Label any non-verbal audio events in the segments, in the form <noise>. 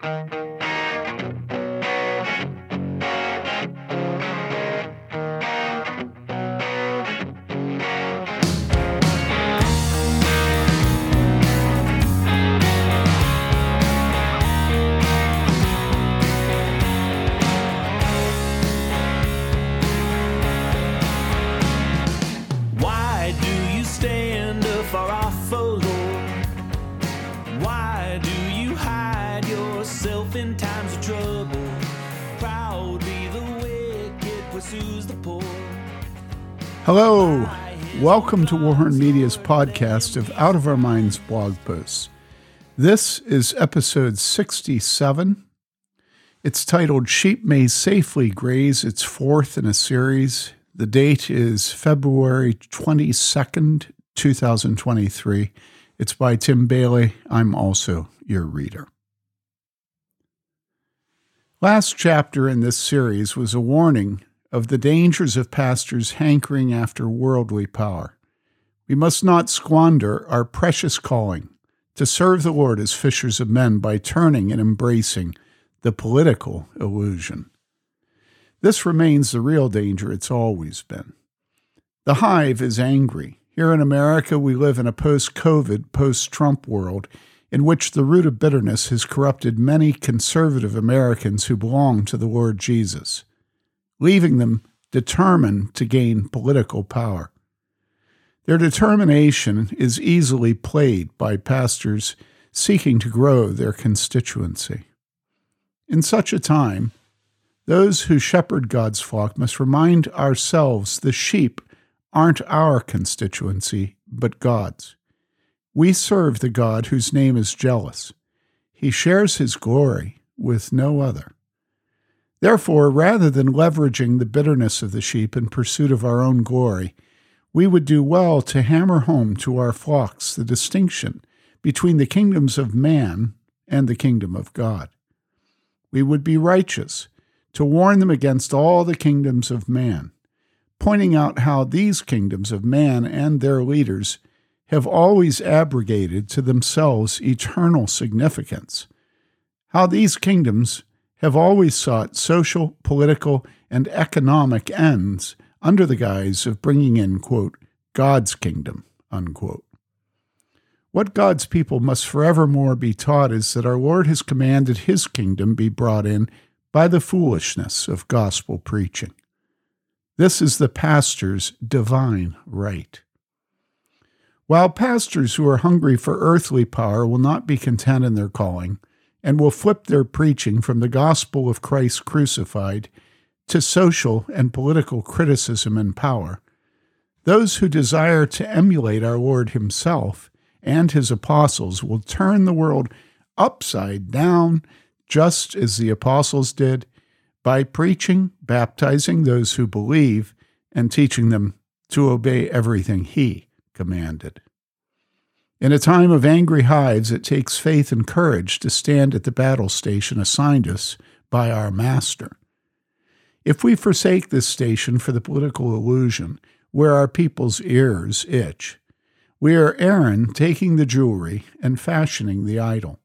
Why Hello. Welcome to Warhorn Media's podcast of Out of Our Minds blog posts. This is episode 67. It's titled Sheep May Safely Graze. It's fourth in a series. The date is February 22nd, 2023. It's by Tim Bayly. I'm also your reader. Last chapter in this series was a warning of the dangers of pastors hankering after worldly power. We must not squander our precious calling to serve the Lord as fishers of men by turning and embracing the political illusion. This remains the real danger it's always been. The hive is angry. Here in America, we live in a post COVID, post Trump world in which the root of bitterness has corrupted many conservative Americans who belong to the Lord Jesus, leaving them determined to gain political power. Their determination is easily played by pastors seeking to grow their constituency. In such a time, those who shepherd God's flock must remind ourselves the sheep aren't our constituency, but God's. We serve the God whose name is jealous. He shares his glory with no other. Therefore, rather than leveraging the bitterness of the sheep in pursuit of our own glory, we would do well to hammer home to our flocks the distinction between the kingdoms of man and the kingdom of God. We would be righteous to warn them against all the kingdoms of man, pointing out how these kingdoms of man and their leaders have always abrogated to themselves eternal significance, how these kingdoms have always sought social, political, and economic ends under the guise of bringing in, quote, God's kingdom, unquote. What God's people must forevermore be taught is that our Lord has commanded his kingdom be brought in by the foolishness of gospel preaching. This is the pastor's divine right. While pastors who are hungry for earthly power will not be content in their calling and will flip their preaching from the gospel of Christ crucified to social and political criticism and power, those who desire to emulate our Lord Himself and His apostles will turn the world upside down, just as the apostles did, by preaching, baptizing those who believe, and teaching them to obey everything He commanded. In a time of angry hives, it takes faith and courage to stand at the battle station assigned us by our Master. If we forsake this station for the political illusion where our people's ears itch, we are Aaron taking the jewelry and fashioning the idol.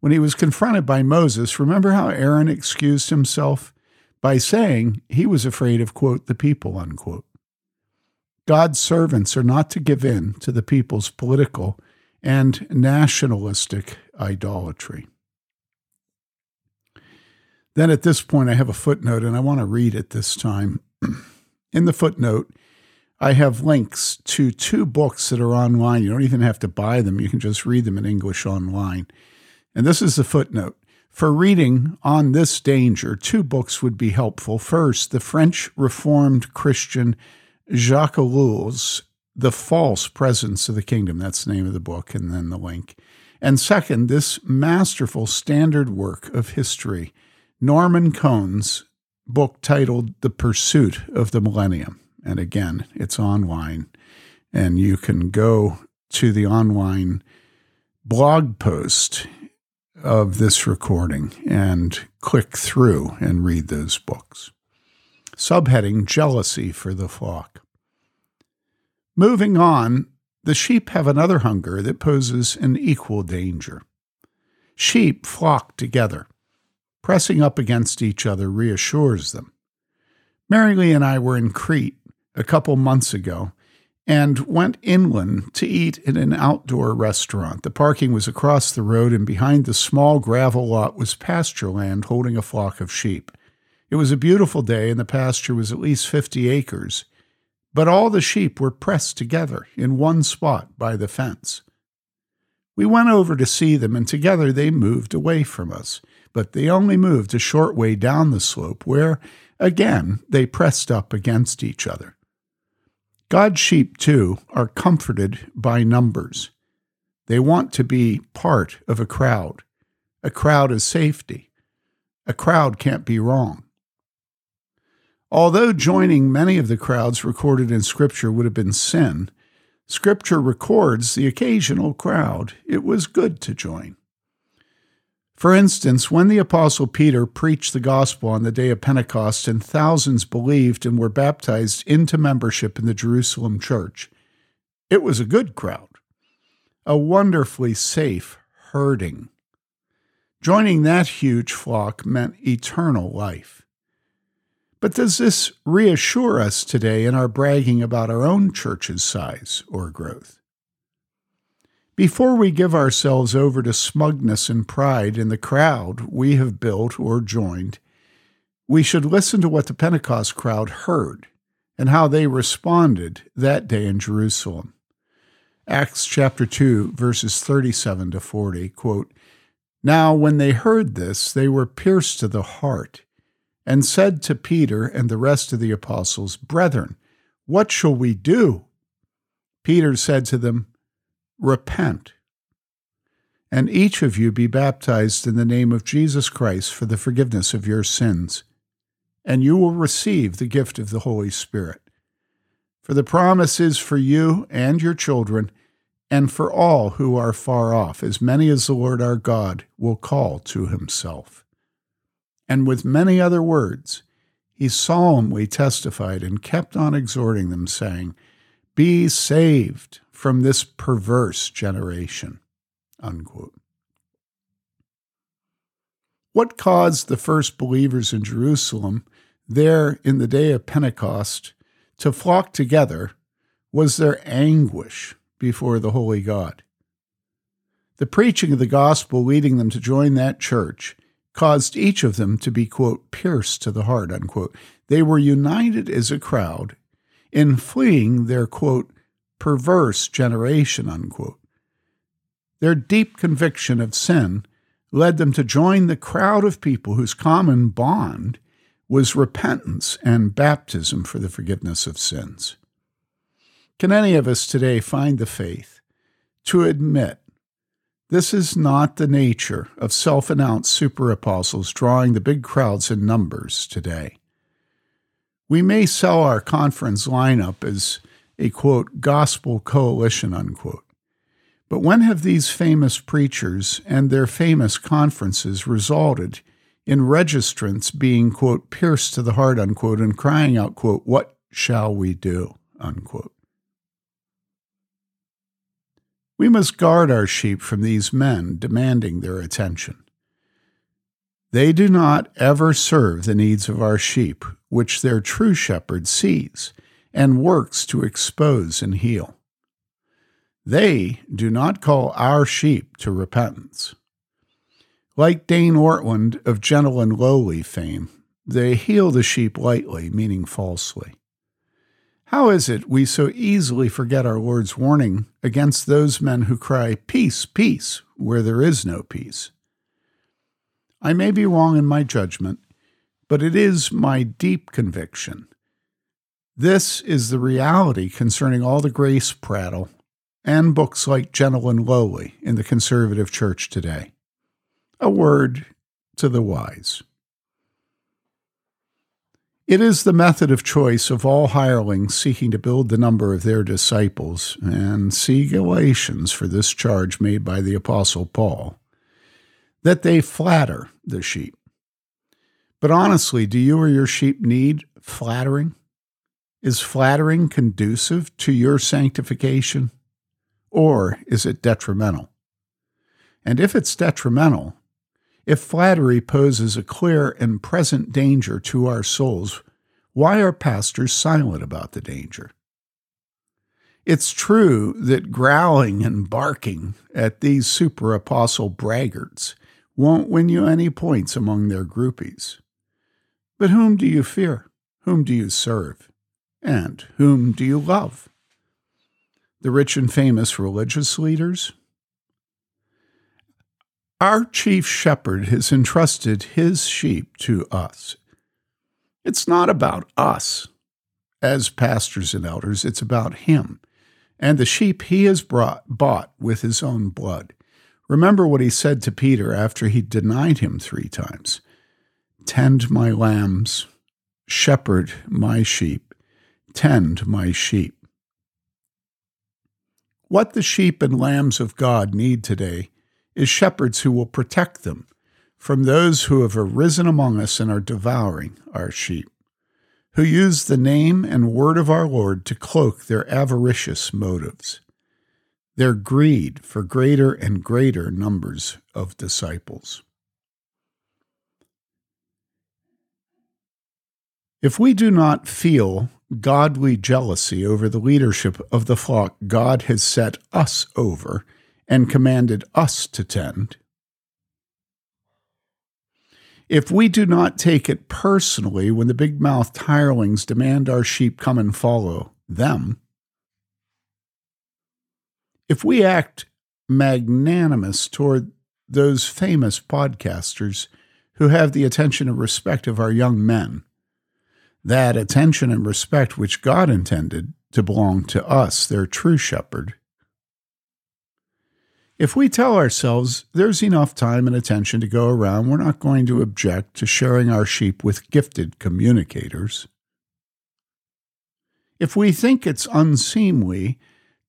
When he was confronted by Moses, remember how Aaron excused himself by saying he was afraid of, quote, the people, unquote. God's servants are not to give in to the people's political and nationalistic idolatry. Then at this point, I have a footnote, and I want to read it this time. <clears throat> In the footnote, I have links to two books that are online. You don't even have to buy them, you can just read them in English online. And this is the footnote. For reading on this danger, two books would be helpful. First, the French Reformed Christian Jacques Ellul's The False Presence of the Kingdom. That's the name of the book, and then the link. And second, this masterful standard work of history, Norman Cohn's book titled The Pursuit of the Millennium. And again, it's online, and you can go to the online blog post of this recording and click through and read those books. Subheading Jealousy for the Flock. Moving on, the sheep have another hunger that poses an equal danger. Sheep flock together. Pressing up against each other reassures them. Mary Lee and I were in Crete a couple months ago and went inland to eat in an outdoor restaurant. The parking was across the road, and behind the small gravel lot was pasture land holding a flock of sheep. It was a beautiful day, and the pasture was at least 50 acres, but all the sheep were pressed together in one spot by the fence. We went over to see them, and together they moved away from us, but they only moved a short way down the slope, where, again, they pressed up against each other. God's sheep, too, are comforted by numbers. They want to be part of a crowd. A crowd is safety. A crowd can't be wrong. Although joining many of the crowds recorded in Scripture would have been sin, Scripture records the occasional crowd it was good to join. For instance, when the Apostle Peter preached the gospel on the day of Pentecost and thousands believed and were baptized into membership in the Jerusalem church, it was a good crowd, a wonderfully safe herding. Joining that huge flock meant eternal life. But does this reassure us today in our bragging about our own church's size or growth? Before we give ourselves over to smugness and pride in the crowd we have built or joined, we should listen to what the Pentecost crowd heard and how they responded that day in Jerusalem. Acts chapter 2, verses 37 to 40 quote, Now when they heard this, they were pierced to the heart, and said to Peter and the rest of the apostles, Brethren, what shall we do? Peter said to them, repent, and each of you be baptized in the name of Jesus Christ for the forgiveness of your sins, and you will receive the gift of the Holy Spirit. For the promise is for you and your children, and for all who are far off, as many as the Lord our God will call to himself. And with many other words, he solemnly testified and kept on exhorting them, saying, Be saved from this perverse generation. Unquote. What caused the first believers in Jerusalem, there in the day of Pentecost, to flock together was their anguish before the Holy God. The preaching of the gospel leading them to join that church caused each of them to be, quote, pierced to the heart, unquote. They were united as a crowd in fleeing their, quote, perverse generation, unquote. Their deep conviction of sin led them to join the crowd of people whose common bond was repentance and baptism for the forgiveness of sins. Can any of us today find the faith to admit this is not the nature of self announced super apostles drawing the big crowds in numbers today? We may sell our conference lineup as a quote, gospel coalition, unquote. But when have these famous preachers and their famous conferences resulted in registrants being, quote, pierced to the heart, unquote, and crying out, quote, what shall we do, unquote? We must guard our sheep from these men demanding their attention. They do not ever serve the needs of our sheep, which their true shepherd sees and works to expose and heal. They do not call our sheep to repentance. Like Dane Ortlund of Gentle and Lowly fame, they heal the sheep lightly, meaning falsely. How is it we so easily forget our Lord's warning against those men who cry, Peace, peace, where there is no peace? I may be wrong in my judgment, but it is my deep conviction this is the reality concerning all the grace prattle and books like Gentle and Lowly in the conservative church today. A word to the wise. It is the method of choice of all hirelings seeking to build the number of their disciples, and see Galatians for this charge made by the Apostle Paul, that they flatter the sheep. But honestly, do you or your sheep need flattering? Is flattering conducive to your sanctification, or is it detrimental? And if it's detrimental, if flattery poses a clear and present danger to our souls, why are pastors silent about the danger? It's true that growling and barking at these super apostle braggarts won't win you any points among their groupies. But whom do you fear? Whom do you serve? And whom do you love? The rich and famous religious leaders? Our chief shepherd has entrusted his sheep to us. It's not about us as pastors and elders, it's about him and the sheep he has brought, bought with his own blood. Remember what he said to Peter after he denied him three times Tend my lambs, shepherd my sheep, tend my sheep. What the sheep and lambs of God need today is shepherds who will protect them from those who have arisen among us and are devouring our sheep, who use the name and word of our Lord to cloak their avaricious motives, their greed for greater and greater numbers of disciples. If we do not feel godly jealousy over the leadership of the flock God has set us over, and commanded us to tend. If we do not take it personally when the big mouthed hirelings demand our sheep come and follow them, if we act magnanimous toward those famous podcasters who have the attention and respect of our young men, that attention and respect which God intended to belong to us, their true shepherd, if we tell ourselves there's enough time and attention to go around, we're not going to object to sharing our sheep with gifted communicators. If we think it's unseemly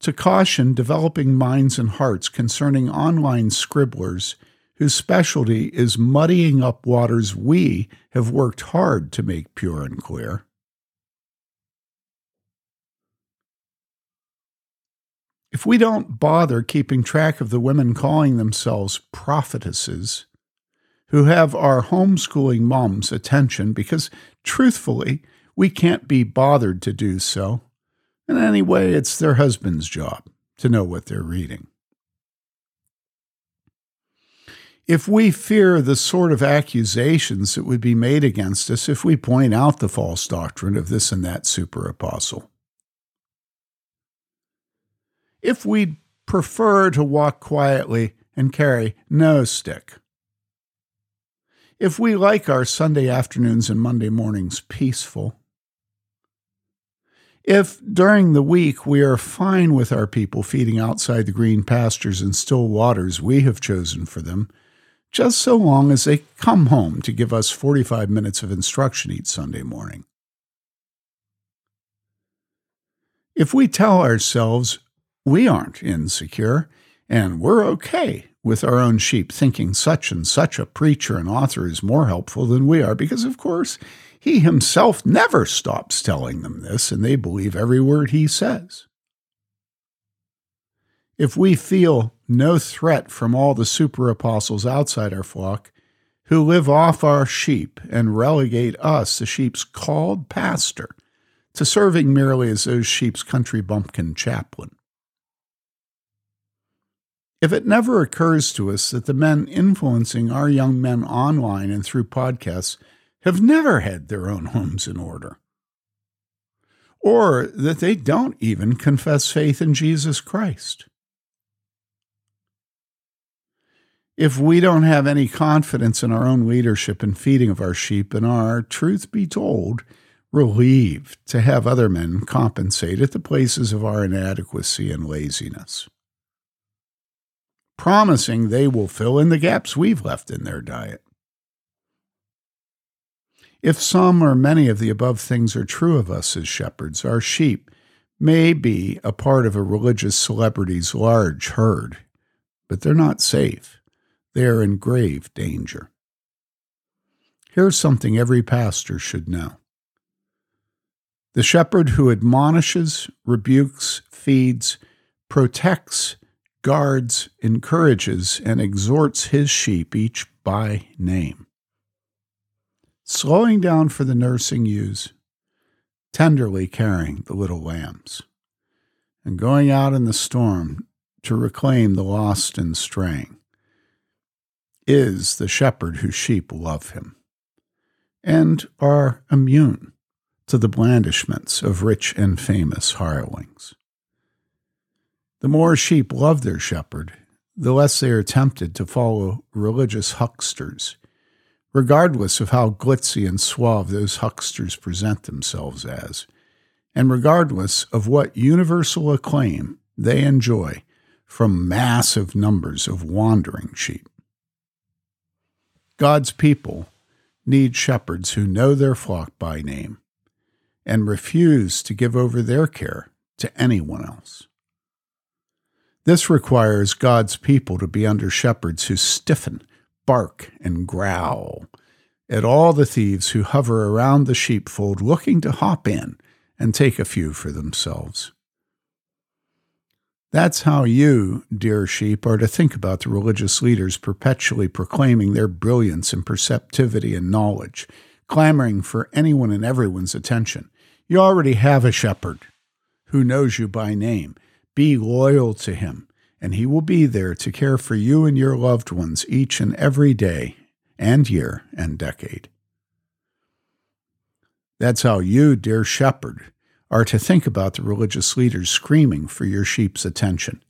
to caution developing minds and hearts concerning online scribblers whose specialty is muddying up waters we have worked hard to make pure and clear, If we don't bother keeping track of the women calling themselves prophetesses, who have our homeschooling moms' attention because, truthfully, we can't be bothered to do so. And anyway, it's their husband's job to know what they're reading. If we fear the sort of accusations that would be made against us if we point out the false doctrine of this and that super apostle, if we'd prefer to walk quietly and carry no stick. If we like our Sunday afternoons and Monday mornings peaceful. If during the week we are fine with our people feeding outside the green pastures and still waters we have chosen for them, just so long as they come home to give us 45 minutes of instruction each Sunday morning. If we tell ourselves we aren't insecure, and we're okay with our own sheep thinking such and such a preacher and author is more helpful than we are, because, of course, he himself never stops telling them this, and they believe every word he says. If we feel no threat from all the super apostles outside our flock, who live off our sheep and relegate us, the sheep's called pastor, to serving merely as those sheep's country bumpkin chaplain, if it never occurs to us that the men influencing our young men online and through podcasts have never had their own homes in order, or that they don't even confess faith in Jesus Christ. If we don't have any confidence in our own leadership and feeding of our sheep, and are, truth be told, relieved to have other men compensate at the places of our inadequacy and laziness promising they will fill in the gaps we've left in their diet. If some or many of the above things are true of us as shepherds, our sheep may be a part of a religious celebrity's large herd, but they're not safe. They are in grave danger. Here's something every pastor should know. The shepherd who admonishes, rebukes, feeds, protects, guards, encourages, and exhorts his sheep each by name. Slowing down for the nursing ewes, tenderly carrying the little lambs, and going out in the storm to reclaim the lost and straying, is the shepherd whose sheep love him and are immune to the blandishments of rich and famous hirelings. The more sheep love their shepherd, the less they are tempted to follow religious hucksters, regardless of how glitzy and suave those hucksters present themselves as, and regardless of what universal acclaim they enjoy from massive numbers of wandering sheep. God's people need shepherds who know their flock by name and refuse to give over their care to anyone else. This requires God's people to be under shepherds who stiffen, bark, and growl at all the thieves who hover around the sheepfold looking to hop in and take a few for themselves. That's how you, dear sheep, are to think about the religious leaders perpetually proclaiming their brilliance and perceptivity and knowledge, clamoring for anyone and everyone's attention. You already have a shepherd who knows you by name be loyal to him, and he will be there to care for you and your loved ones each and every day and year and decade. That's how you, dear shepherd, are to think about the religious leaders screaming for your sheep's attention.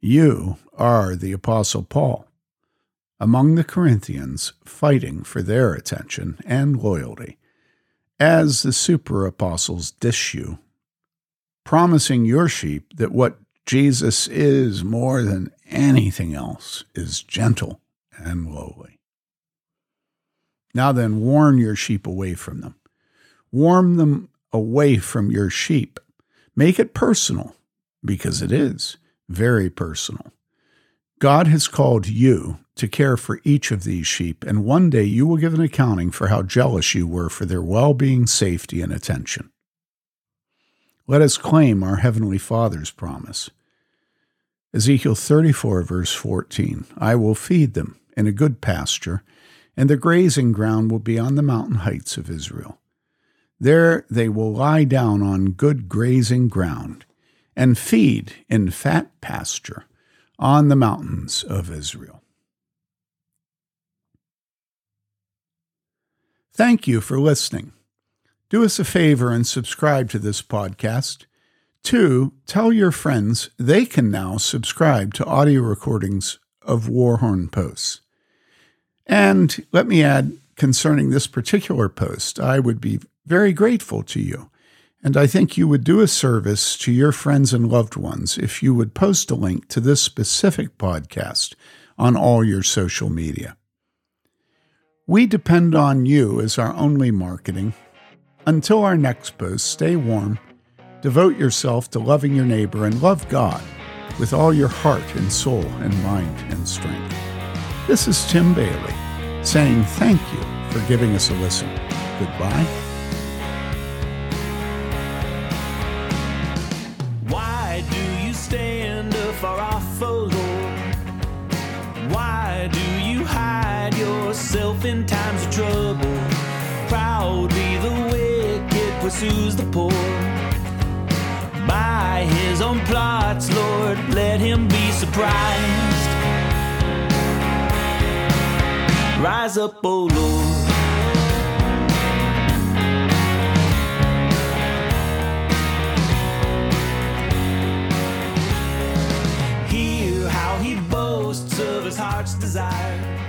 You are the Apostle Paul, among the Corinthians, fighting for their attention and loyalty, as the super apostles dish you promising your sheep that what Jesus is more than anything else is gentle and lowly. Now then, warn your sheep away from them. Warn them away from your sheep. Make it personal, because it is very personal. God has called you to care for each of these sheep, and one day you will give an accounting for how jealous you were for their well being, safety, and attention. Let us claim our Heavenly Father's promise. Ezekiel 34, verse 14 I will feed them in a good pasture, and the grazing ground will be on the mountain heights of Israel. There they will lie down on good grazing ground and feed in fat pasture on the mountains of Israel. Thank you for listening do us a favor and subscribe to this podcast. Two, tell your friends they can now subscribe to audio recordings of Warhorn posts. And let me add concerning this particular post, I would be very grateful to you. And I think you would do a service to your friends and loved ones if you would post a link to this specific podcast on all your social media. We depend on you as our only marketing until our next post, stay warm, devote yourself to loving your neighbor, and love God with all your heart and soul and mind and strength. This is Tim Bayly saying thank you for giving us a listen. Goodbye. Why do you stand afar off, oh Lord? Why do you hide yourself in times of trouble? Pursues the poor. By his own plots, Lord, let him be surprised. Rise up, O Lord. Hear how he boasts of his heart's desire.